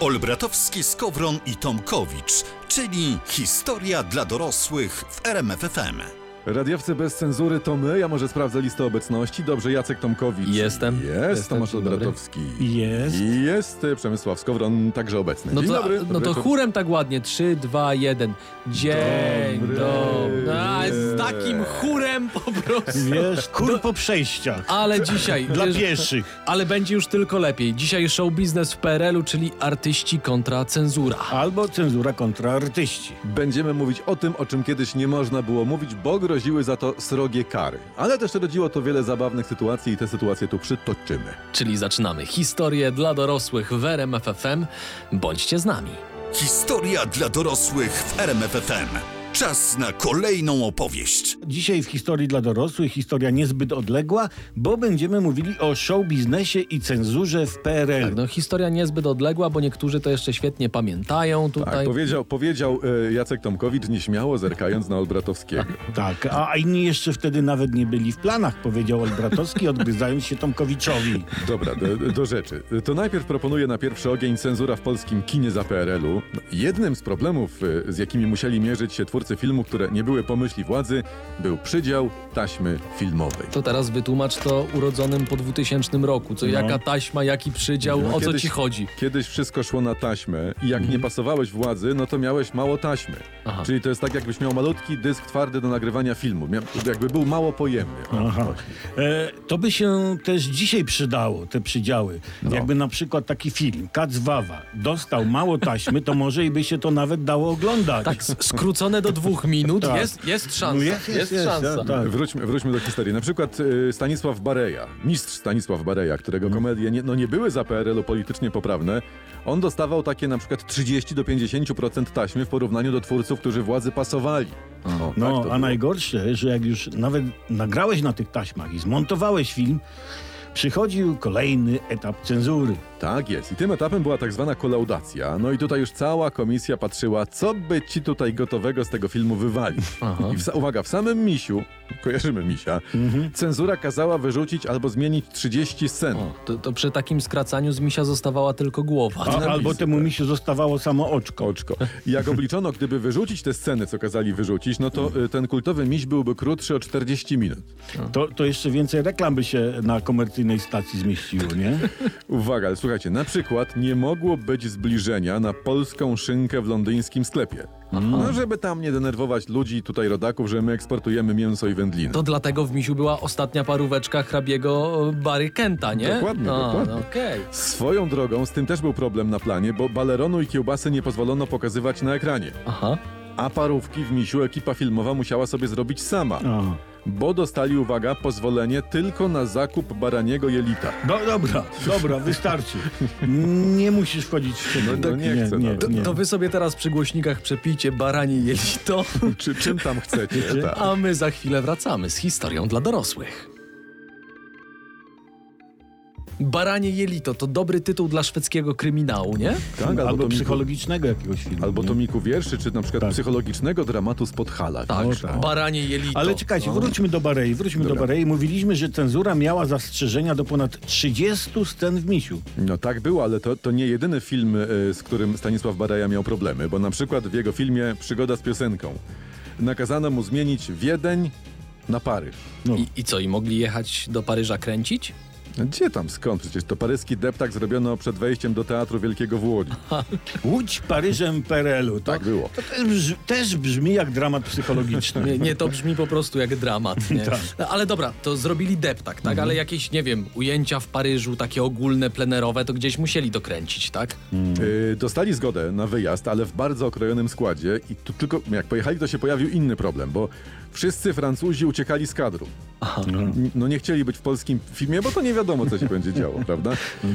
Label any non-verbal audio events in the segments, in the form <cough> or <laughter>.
Olbratowski, Skowron i Tomkowicz, czyli historia dla dorosłych w RMFFM. Radiowcy bez cenzury to my. Ja może sprawdzę listę obecności. Dobrze, Jacek Tomkowicz. Jestem. Jest, Jestem. Tomasz. Olbratowski. Jest. Jest e, Przemysław Skowron, także obecny. No Dzień to, dobry. no dobry to chórem tak ładnie. 3, 2, 1. Dzień Dobry. dobry. A, z takim chórem po prostu. Wiesz, kur po przejściach. Ale dzisiaj. Dla wiesz, pieszych. Ale będzie już tylko lepiej. Dzisiaj show biznes w PRL-u, czyli artyści kontra cenzura. Albo cenzura kontra artyści. Będziemy mówić o tym, o czym kiedyś nie można było mówić, bo groziły za to srogie kary. Ale też rodziło to wiele zabawnych sytuacji i te sytuacje tu przytoczymy. Czyli zaczynamy historię dla dorosłych w RMF FM. Bądźcie z nami. Historia dla dorosłych w RMFFM. Czas na kolejną opowieść. Dzisiaj w historii dla dorosłych historia niezbyt odległa, bo będziemy mówili o show biznesie i cenzurze w PRL. Tak, no historia niezbyt odległa, bo niektórzy to jeszcze świetnie pamiętają Tak, tutaj. powiedział, powiedział e, Jacek Tomkowicz nieśmiało zerkając na Olbratowskiego. Tak, a inni jeszcze wtedy nawet nie byli w planach, powiedział Olbratowski, odgryzając się Tomkowiczowi. Dobra, do, do rzeczy. To najpierw proponuję na pierwszy ogień cenzura w polskim kinie za PRL-u. Jednym z problemów, e, z jakimi musieli mierzyć się twórcy filmu, które nie były pomyśli władzy, był przydział taśmy filmowej. To teraz wytłumacz to urodzonym po 2000 roku. Co, jaka taśma, jaki przydział, No, o co kiedyś- ci chodzi? Kiedyś wszystko szło na taśmę i jak nie pasowałeś władzy, no to miałeś mało taśmy. Aha. Czyli to jest tak, jakbyś miał malutki dysk twardy do nagrywania filmu. Mia- jakby był mało pojemny. E, to by się też dzisiaj przydało, te przydziały. No. Jakby na przykład taki film, Kac Wawa, dostał mało taśmy, to może i by się to nawet dało oglądać. Tak, skrócone do dwóch minut. Tak. Jest, jest szansa. No jest, jest, jest, jest, szansa. tak. Wróćmy, wróćmy do historii. Na przykład y, Stanisław Bareja, mistrz Stanisław Bareja, którego Mhm. komedie nie, no nie były za PRL-u politycznie poprawne, on dostawał takie na przykład 30 do 50% taśmy w porównaniu do twórców, którzy władzy pasowali. O, tak No, to a było. najgorsze, że jak już nawet nagrałeś na tych taśmach i zmontowałeś film, przychodził kolejny etap cenzury. Tak jest. I tym etapem była tak zwana kolaudacja. No i tutaj już cała komisja patrzyła, co by ci tutaj gotowego z tego filmu wywalić. Aha. I w, uwaga, w samym misiu, kojarzymy misia, Mhm. cenzura kazała wyrzucić albo zmienić 30 scen. O, to, to przy takim skracaniu z misia zostawała tylko głowa. A, albo temu tak. misiu zostawało samo oczko. Oczko. I jak obliczono, gdyby wyrzucić te sceny, co kazali wyrzucić, no to y, ten kultowy miś byłby krótszy o 40 minut. To, to jeszcze więcej reklam by się na komercyjnej stacji zmieściło, nie? <laughs> Uwaga, ale słuchajcie, na przykład nie mogło być zbliżenia na polską szynkę w londyńskim sklepie. No, żeby tam nie denerwować ludzi, tutaj rodaków, że my eksportujemy mięso i wędliny. To dlatego w misiu była ostatnia paróweczka hrabiego Barry Kenta, nie? Dokładnie, A, dokładnie. no Okej. Swoją drogą, z tym też był problem na planie, bo baleronu i kiełbasy nie pozwolono pokazywać na ekranie. Aha. A parówki w misiu ekipa filmowa musiała sobie zrobić sama, Aha. Bo dostali, uwaga, pozwolenie tylko na zakup baraniego jelita. No dobra, dobra, wystarczy. Nie musisz wchodzić w szczegóły. No, nie chcę nie, nawet. To, nie. to wy sobie teraz przy głośnikach przepijcie baranie jelito, Czy czym tam chcecie? tak. a my za chwilę wracamy z historią dla dorosłych. Baranie jelito to dobry tytuł dla szwedzkiego kryminału, nie? Tak, albo, tomiku- psychologicznego jakiegoś filmu. Albo nie? tomiku wierszy, czy na przykład Tak. psychologicznego dramatu z Podhala. Tak, wiesz? tak. baranie jelito. Ale czekajcie, wróćmy do Barei, wróćmy Dobra. do Barei. Mówiliśmy, że cenzura miała zastrzeżenia do ponad 30 scen w misiu. No tak było, ale to, to nie jedyny film, y, z którym Stanisław Baraja miał problemy, bo na przykład w jego filmie Przygoda z piosenką nakazano mu zmienić Wiedeń na Paryż. No. I, I co, i mogli jechać do Paryża kręcić? No Gdzie tam skąd? Przecież to paryski deptak zrobiono przed wejściem do Teatru Wielkiego w Łodzi. <laughs> Łódź Paryżem PRL-u. To, Tak było. to też, brzmi, też brzmi jak dramat psychologiczny. <laughs> Nie, nie, to brzmi po prostu jak dramat, nie? <laughs> Tak. Ale dobra, to zrobili deptak, tak? Ale jakieś, nie wiem, ujęcia w Paryżu, takie ogólne, plenerowe, to gdzieś musieli dokręcić, tak? Y, dostali zgodę na wyjazd, ale w bardzo okrojonym składzie i tu tylko jak pojechali, to się pojawił inny problem, bo wszyscy Francuzi uciekali z kadru. N- No nie chcieli być w polskim filmie, bo to nie wiadomo, co się <laughs> będzie działo, prawda?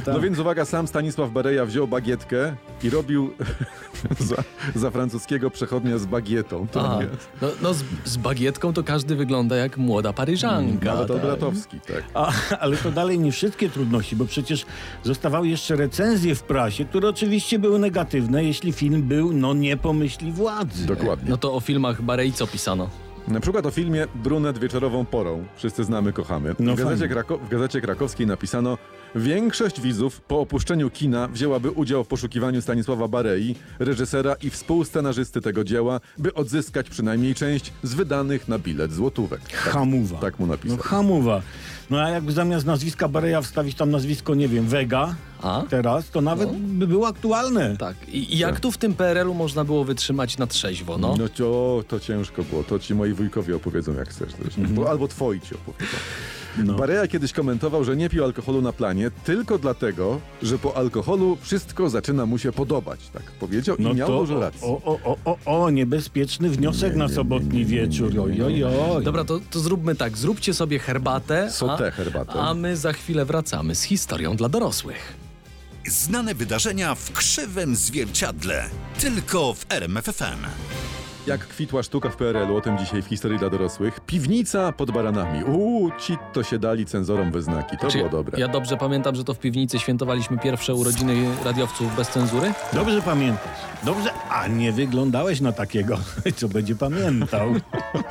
tak. No więc uwaga, sam Stanisław Bareja wziął bagietkę i robił <laughs> za, za francuskiego przechodnia z bagietą. Aha. No, no z, z bagietką to każdy wygląda jak młoda Paryżanka. Nawet tak. Olbratowski, tak. A, ale to dalej nie wszystkie trudności, bo przecież zostawały jeszcze recenzje w prasie, które oczywiście były negatywne, jeśli film był, no nie po myśli władzy. Dokładnie. No to o filmach Barei co pisano? Na przykład o filmie Brunet wieczorową porą. Wszyscy znamy, kochamy. No w, gazecie. Krako- w gazecie krakowskiej napisano Większość widzów po opuszczeniu kina wzięłaby udział w poszukiwaniu Stanisława Barei, reżysera i współscenarzysty tego dzieła, by odzyskać przynajmniej część z wydanych na bilet złotówek. Tak, Hamuwa. tak mu No napisał. hamuwa. No a jakby zamiast nazwiska Bareja wstawić tam nazwisko, nie wiem, Vega A? teraz, to nawet by było aktualne. Tak. I, i jak tu w tym PRL-u można było wytrzymać na trzeźwo, no? No to, to ciężko było. To ci moi wujkowie opowiedzą jak chcesz. Bo, albo twoi ci opowiedzą. No. Bareja kiedyś komentował, że nie pił alkoholu na planie tylko dlatego, że po alkoholu wszystko zaczyna mu się podobać. Tak powiedział i miał to dużo racji. O, o, o, o, o, niebezpieczny wniosek na sobotni wieczór. Oj, oj, oj. Dobra, to, to zróbmy tak. Zróbcie sobie herbatę. Sotę herbatę. A my za chwilę wracamy z historią dla dorosłych. Znane wydarzenia w krzywym zwierciadle. Tylko w RMFFM. Jak kwitła sztuka w PRL-u, o tym dzisiaj w historii dla dorosłych. Piwnica pod baranami. Uuu, ci to się dali cenzorom we znaki. To Czy było dobre. Ja dobrze pamiętam, że to w piwnicy świętowaliśmy pierwsze urodziny radiowców bez cenzury? Dobrze pamiętasz. Dobrze, a nie wyglądałeś na takiego, <laughs> co będzie pamiętał. No,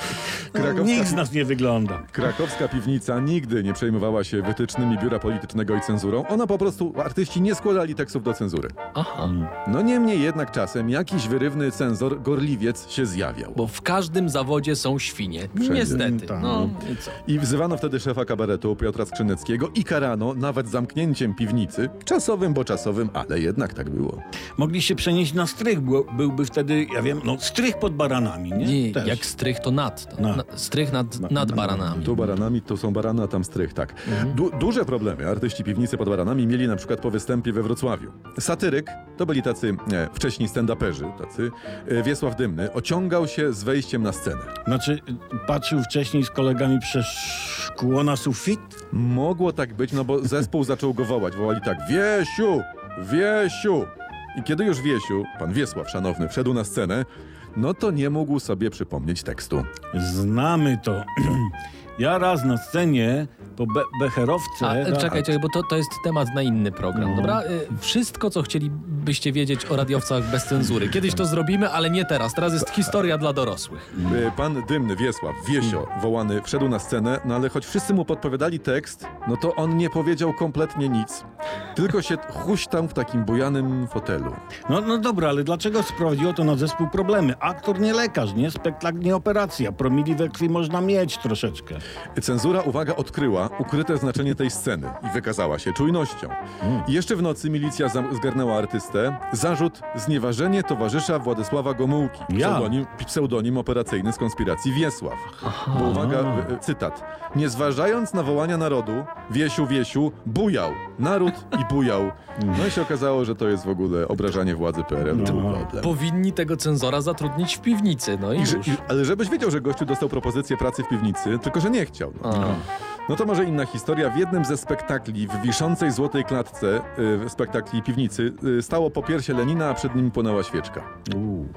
<laughs> Krakowska- nikt z nas nie wygląda. Krakowska piwnica nigdy nie przejmowała się wytycznymi biura politycznego i cenzurą. Ona po prostu, artyści nie składali tekstów do cenzury. Aha. No niemniej jednak czasem jakiś wyrywny cenzor, gorliwiec się zjawiał. Bo w każdym zawodzie są świnie. Wszędzie. Niestety. Tak. No i co? I wzywano wtedy szefa kabaretu Piotra Skrzyneckiego i karano nawet zamknięciem piwnicy. Czasowym, bo czasowym, ale jednak tak było. Mogli się przenieść na strych, byłby wtedy, ja wiem, no strych pod baranami, nie? Nie, Też. jak strych to nad. To, Na. na, strych nad, nad baranami. Tu baranami to są barany, a tam strych, tak. Du duże problemy artyści piwnicy pod baranami mieli na przykład po występie we Wrocławiu. Satyryk, to byli tacy e, wcześniej stand-uperzy, tacy, e, Wiesław Dymny, ociągał się z wejściem na scenę. Znaczy, patrzył wcześniej z kolegami przez szkło na sufit? Mogło tak być, no bo zespół zaczął go wołać. Wołali tak, Wiesiu! Wiesiu! I kiedy już Wiesiu, pan Wiesław szanowny, wszedł na scenę, no to nie mógł sobie przypomnieć tekstu. Znamy to. <clears throat> Ja raz na scenie po be Becherowce... A, czekaj, czekaj, bo to, to jest temat na inny program, No. dobra? Y, Wszystko, co chcielibyście wiedzieć o radiowcach bez cenzury. Kiedyś to zrobimy, ale nie teraz. Teraz jest historia dla dorosłych. E, Pan Dymny, Wiesław, Wiesio, wołany, wszedł na scenę, no ale choć wszyscy mu podpowiadali tekst, no to on nie powiedział kompletnie nic. Tylko się huśtał w takim bujanym fotelu. No, no dobra, ale dlaczego sprowadziło to na zespół problemy? Aktor nie lekarz, nie? Spektakl nie operacja. Promili we krwi można mieć troszeczkę. Cenzura, uwaga, odkryła ukryte znaczenie tej sceny i wykazała się czujnością. I jeszcze w nocy milicja zam- zgarnęła artystę. Zarzut znieważenie towarzysza Władysława Gomułki. Ja. Pseudonim, pseudonim operacyjny z konspiracji Wiesław. Bo uwaga, e, e, cytat. Nie zważając na wołania narodu, Wiesiu, Wiesiu, bujał. Naród i <laughs> bujał. No i się okazało, że to jest w ogóle obrażanie władzy był problem. Powinni tego cenzora zatrudnić w piwnicy, no i, I, że, i, ale żebyś wiedział, że gościu dostał propozycję pracy w piwnicy, tylko że nie chciał. No. No to może inna historia. W jednym ze spektakli w wiszącej złotej klatce y, spektakli piwnicy y, stało po piersie Lenina, a przed nim płonęła świeczka.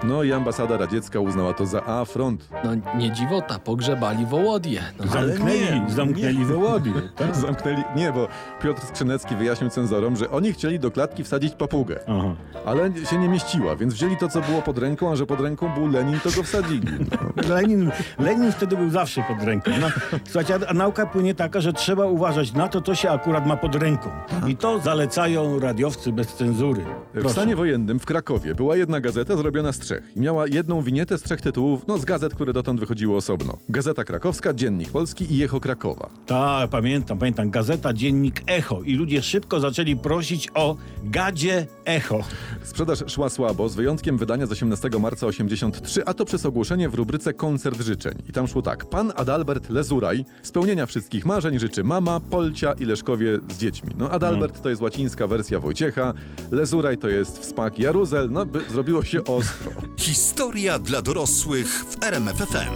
No i ambasada radziecka uznała to za afront. No nie dziwota, pogrzebali Wołodię. No, Zamknęli, nie, zamknęli Wołodię. <laughs> Tak? Zamknęli. Nie, bo Piotr Skrzynecki wyjaśnił cenzorom, że oni chcieli do klatki wsadzić papugę. Aha. Ale się nie mieściła, więc wzięli to, co było pod ręką, a że pod ręką był Lenin, to go wsadzili. No. <laughs> Lenin, Lenin wtedy był zawsze pod ręką. No, słuchajcie, a, a nauka płynie taka, że trzeba uważać na to, co się akurat ma pod ręką. I to zalecają radiowcy bez cenzury. W Proszę. stanie wojennym w Krakowie była jedna gazeta zrobiona z trzech i miała jedną winietę z trzech tytułów, no z gazet, które dotąd wychodziły osobno. Gazeta Krakowska, Dziennik Polski i Echo Krakowa. Tak, pamiętam, pamiętam. Gazeta, dziennik Echo. I ludzie szybko zaczęli prosić o gadzie Echo. Sprzedaż szła słabo, z wyjątkiem wydania z 18 marca 83, a to przez ogłoszenie w rubryce Koncert Życzeń. I tam szło tak. Pan Adalbert Lezuraj, spełnienia wszystkich wszystkich marzeń życzy mama, Polcia i Leszkowie z dziećmi. No Adalbert to jest łacińska wersja Wojciecha, Lezuraj to jest wspak Jaruzel, no by zrobiło się ostro. <laughs> Historia dla dorosłych w RMFFM.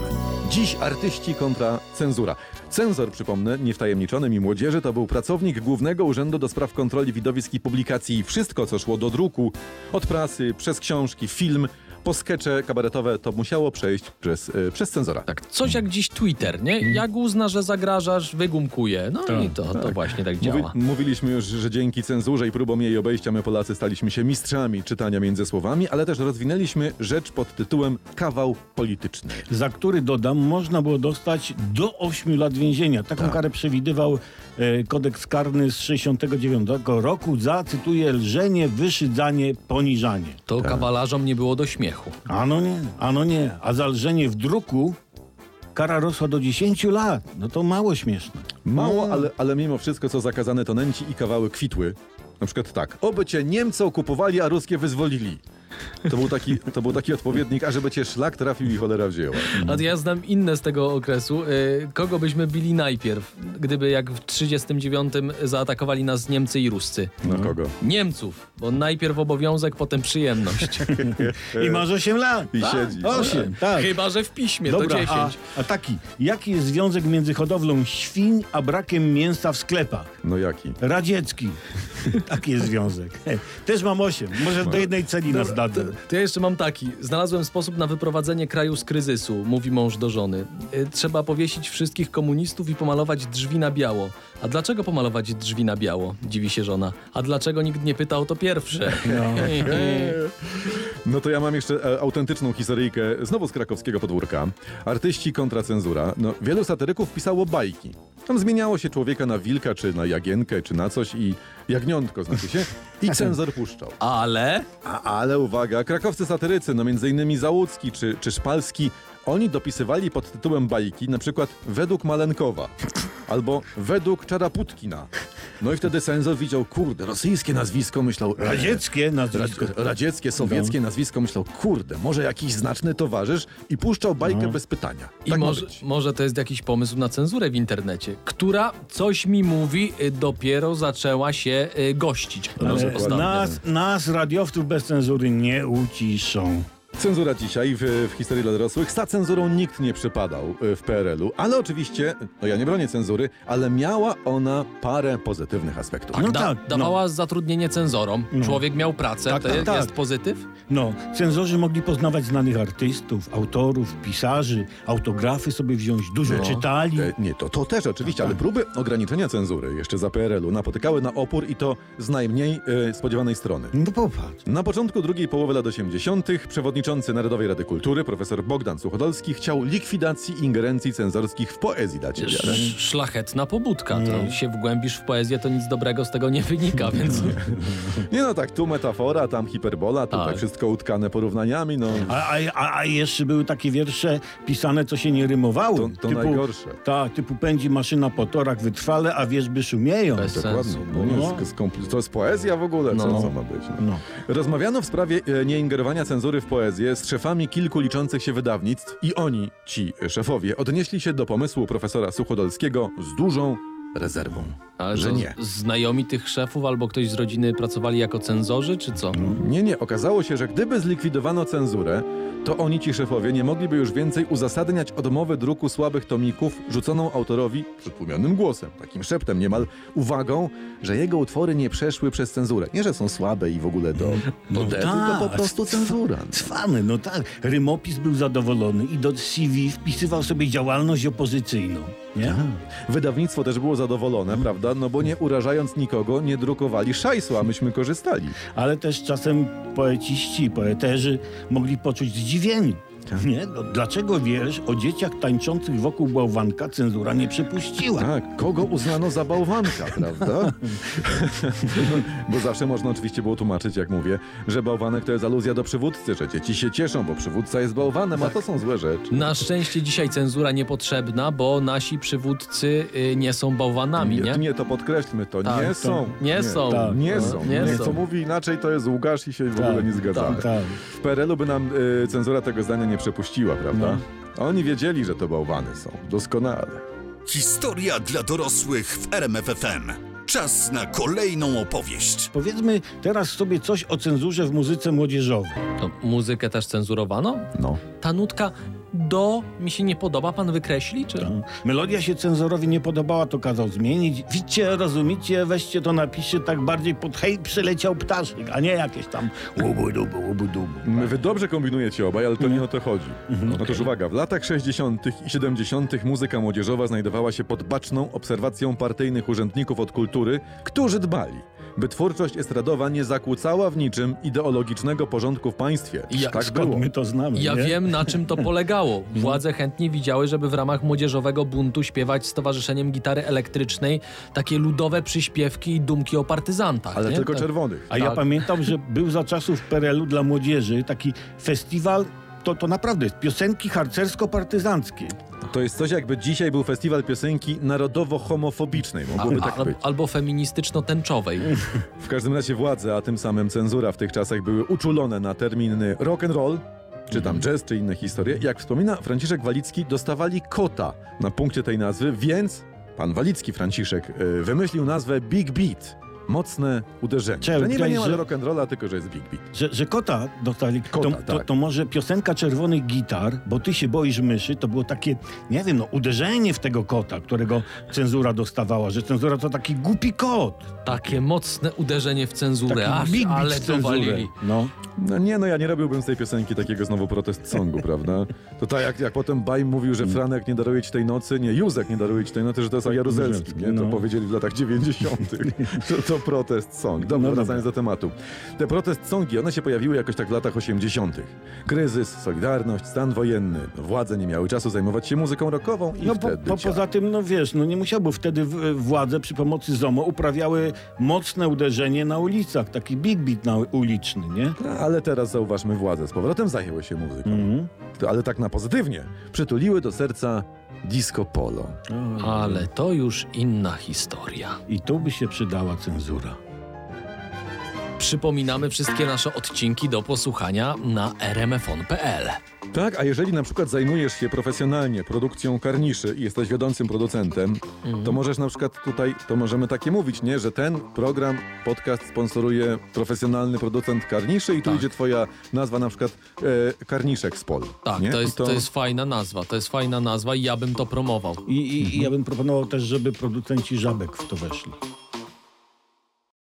Dziś artyści kontra cenzura. Cenzor, przypomnę, niewtajemniczony mi młodzieży, to był pracownik Głównego Urzędu do Spraw Kontroli Widowisk i Publikacji. Wszystko, co szło do druku, od prasy, przez książki, film, po skecze kabaretowe, to musiało przejść przez, e, przez cenzora. Tak, coś jak dziś Twitter, nie? Jak uzna, że zagrażasz, wygumkuje. No Tak, i to, to właśnie tak Mówi, działa. mówiliśmy już, że dzięki cenzurze i próbom jej obejścia my Polacy staliśmy się mistrzami czytania między słowami, ale też rozwinęliśmy rzecz pod tytułem kawał polityczny. za który dodam, można było dostać do 8 lat więzienia. Taką Tak. karę przewidywał e, kodeks karny z 69 roku za, cytuję, lżenie, wyszydzanie, poniżanie. To kawalarzom nie było do śmiechu. Ano nie, ano nie. A za lżenie w druku kara rosła do 10 lat. No to mało śmieszne. Mało, No. ale, ale mimo wszystko, co zakazane, to nęci i kawały kwitły. Na przykład tak, oby cię Niemcy okupowali, a ruskie wyzwolili. To był taki, to był taki odpowiednik, a żeby cię szlak trafił i cholera wzięła. A ja znam inne z tego okresu. Y, Kogo byśmy bili najpierw, gdyby jak w 39 zaatakowali nas Niemcy i Ruscy? No kogo? Niemców, bo najpierw obowiązek, potem przyjemność. I masz 8 lat. I Tak, siedzi. Osiem, tak. Chyba, że w piśmie to Dobra, 10. a, a taki, jaki jest związek między hodowlą świń a brakiem mięsa w sklepach? No jaki? Radziecki. <laughs> Taki jest związek. Też mam 8. Może do jednej celi nas dadzą. To ja jeszcze mam taki. Znalazłem sposób na wyprowadzenie kraju z kryzysu, mówi mąż do żony. Y, Trzeba powiesić wszystkich komunistów i pomalować drzwi na biało. A dlaczego pomalować drzwi na biało? Dziwi się żona. A dlaczego nikt nie pytał to pierwsze? No <laughs> to ja mam jeszcze e, autentyczną historyjkę, znowu z krakowskiego podwórka. Artyści kontra cenzura. No, wielu satyryków pisało bajki. Tam zmieniało się człowieka na wilka, czy na jagienkę, czy na coś i jagniątko znaczy się. I <laughs> cenzor puszczał. Ale A, ale uwaga, krakowscy satyrycy, no między innymi Załucki czy, czy Szpalski, oni dopisywali pod tytułem bajki na przykład według Malenkowa albo według Czaraputkina. No i wtedy cenzor widział, kurde, rosyjskie nazwisko, myślał... e, Radzieckie nazwisko. Ra- radzieckie, sowieckie nazwisko, myślał, kurde, może jakiś znaczny towarzysz i puszczał bajkę bez pytania. i Tak ma może, może to jest jakiś pomysł na cenzurę w internecie, która coś mi mówi, y, dopiero zaczęła się y, gościć. Nas, nas, radiowców bez cenzury, nie uciszą. Cenzura dzisiaj w, w historii dla dorosłych. Za cenzurą nikt nie przypadał y, w PRL-u, ale oczywiście, no ja nie bronię cenzury, ale miała ona parę pozytywnych aspektów. No Da, tak, dawała zatrudnienie cenzorom. Człowiek miał pracę, Tak, to tak, jest tak. pozytyw? No, cenzorzy mogli poznawać znanych artystów, autorów, pisarzy, autografy sobie wziąć, dużo No. czytali. E, nie, to, to też oczywiście, ale próby ograniczenia cenzury jeszcze za PRL-u napotykały na opór i to z najmniej e, spodziewanej strony. No popatrz. Na początku drugiej połowy lat 80. przewodniczący Narodowej Rady Kultury profesor Bogdan Suchodolski chciał likwidacji ingerencji cenzorskich w poezji dać wiarę. Szlachetna pobudka. To się wgłębisz w poezję, to nic dobrego z tego nie wynika, więc... <laughs> Nie no tak, tu metafora, tam hiperbola, tutaj Tak. wszystko utkane porównaniami, no A, a, a, a jeszcze były takie wiersze pisane, co się nie rymowało. To- to najgorsze. Tak, typu pędzi maszyna po torach wytrwale, a wierzby szumieją. Bez dokładnie. sensu. No nie, No. to jest poezja w ogóle, co, No. co ma być? No. No. Rozmawiano w sprawie e, nieingerowania cenzury w poezję z szefami kilku liczących się wydawnictw i oni, ci szefowie, odnieśli się do pomysłu profesora Suchodolskiego z dużą rezerwą. Ale że nie. Znajomi tych szefów albo ktoś z rodziny pracowali jako cenzorzy, czy co? Nie, nie, okazało się, że gdyby zlikwidowano cenzurę, to oni, ci szefowie, nie mogliby już więcej uzasadniać odmowy druku słabych tomików rzuconą autorowi przytłumionym głosem, takim szeptem niemal, uwagą, że jego utwory nie przeszły przez cenzurę. Nie, że są słabe i w ogóle do, do D, tylko po prostu cenzura. Cwany, no tak. Rymopis był zadowolony i do CV wpisywał sobie działalność opozycyjną. Nie? Wydawnictwo też było zadowolone, prawda? No bo nie urażając nikogo, nie drukowali szajsu, a myśmy korzystali. Ale też czasem poeciści, poeterzy mogli poczuć zdziwienie. Nie? No, dlaczego wiersz o dzieciach tańczących wokół bałwanka cenzura nie przepuściła? Tak, kogo uznano za bałwanka, prawda? <laughs> bo zawsze można oczywiście było tłumaczyć, jak mówię, że bałwanek to jest aluzja do przywódcy, że dzieci się cieszą, bo przywódca jest bałwanem, a to są złe rzeczy. Na szczęście dzisiaj cenzura niepotrzebna, bo nasi przywódcy y, nie są bałwanami, Nie, nie? nie, to podkreślmy, to Tak, nie to są. nie są. tak. Nie No, są. nie Nie są. Co mówi inaczej, to jest Łukasz i się w ogóle nie zgadzamy. Tak, tak. W PRL-u by nam y, cenzura tego zdania nie przepuściła, prawda? A Oni wiedzieli, że to bałwany są. Doskonale. Historia dla dorosłych w RMFFM. Czas na kolejną opowieść. Powiedzmy teraz sobie coś o cenzurze w muzyce młodzieżowej. To muzykę też cenzurowano? No. Ta nutka do mi się nie podoba, pan wykreśli? Czy... Melodia się cenzorowi nie podobała, to kazał zmienić. Widzicie, rozumicie, weźcie to napiszcie tak bardziej pod hej, przyleciał ptaszyk, a nie jakieś tam łubu-dubu, łubu-dubu. Wy dobrze kombinujecie obaj, ale to nie o to chodzi. Otóż uwaga, w latach 60. i 70. muzyka młodzieżowa znajdowała się pod baczną obserwacją partyjnych urzędników od kultury, którzy dbali, by twórczość estradowa nie zakłócała w niczym ideologicznego porządku w państwie. Ja- tak Skąd było. my to znamy, Ja nie? wiem, na czym to polegało. <laughs> Władze chętnie widziały, żeby w ramach młodzieżowego buntu śpiewać z Towarzyszeniem Gitary Elektrycznej takie ludowe przyśpiewki i dumki o partyzantach. Ale nie? tylko Tak. czerwonych. A ja Tak. pamiętam, że był za czasów PRL-u dla młodzieży taki festiwal, to, to naprawdę jest piosenki harcersko-partyzanckie. To jest coś jakby dzisiaj był festiwal piosenki narodowo-homofobicznej. Mogłoby A- tak a- być. Albo feministyczno-tęczowej. W każdym razie władze, a tym samym cenzura w tych czasach były uczulone na terminy rock and roll, czy tam jazz, czy inne historie. Jak wspomina Franciszek Walicki, dostawali kota na punkcie tej nazwy, więc pan Walicki Franciszek y, wymyślił nazwę Big Beat. Mocne uderzenie. Że niby nie ma Że- rock and rolla, tylko że jest Big Beat. Że, że kota dostali, Kota, to, to, tak. to może piosenka czerwonych gitar, bo ty się boisz myszy, to było takie, nie wiem, no uderzenie w tego kota, którego cenzura dostawała, że cenzura to taki głupi kot. Takie mocne uderzenie w cenzurę. Taki Aż, big beat ale w cenzurę. dowalili. No. No nie, no ja nie robiłbym z tej piosenki takiego znowu protest songu, <laughs> prawda? To tak jak, jak potem Bajm mówił, że Franek nie daruje ci tej nocy, nie, Józek nie daruje ci tej nocy, że to jest o Jaruzelski, nie? To no. powiedzieli w latach 90. że <laughs> to protest song. Dobra, No wracając do tematu. Te protest songi, one się pojawiły jakoś tak w latach 80. Kryzys, Solidarność, stan wojenny. Władze nie miały czasu zajmować się muzyką rockową i No po, wtedy po, ciach. poza tym, no wiesz, no nie musiałby wtedy w- władze przy pomocy ZOMO uprawiały mocne uderzenie na ulicach, taki big beat na uliczny, nie? No, Ale teraz zauważmy, władze z powrotem zajęły się muzyką. Mhm. To- Ale tak na pozytywnie. Przytuliły do serca disco polo. Ale to już inna historia. I tu by się przydała cenzura. Przypominamy wszystkie nasze odcinki do posłuchania na rmfon.pl. Tak, a jeżeli na przykład zajmujesz się profesjonalnie produkcją karniszy i jesteś wiodącym producentem, to możesz na przykład tutaj, to możemy takie mówić, nie, że ten program, podcast sponsoruje profesjonalny producent karniszy i tu idzie twoja nazwa na przykład e, Karniszek z Pol. Tak, to jest, to... jest fajna nazwa. To jest fajna nazwa i ja bym to promował. I, i, i ja bym proponował też, żeby producenci żabek w to weszli.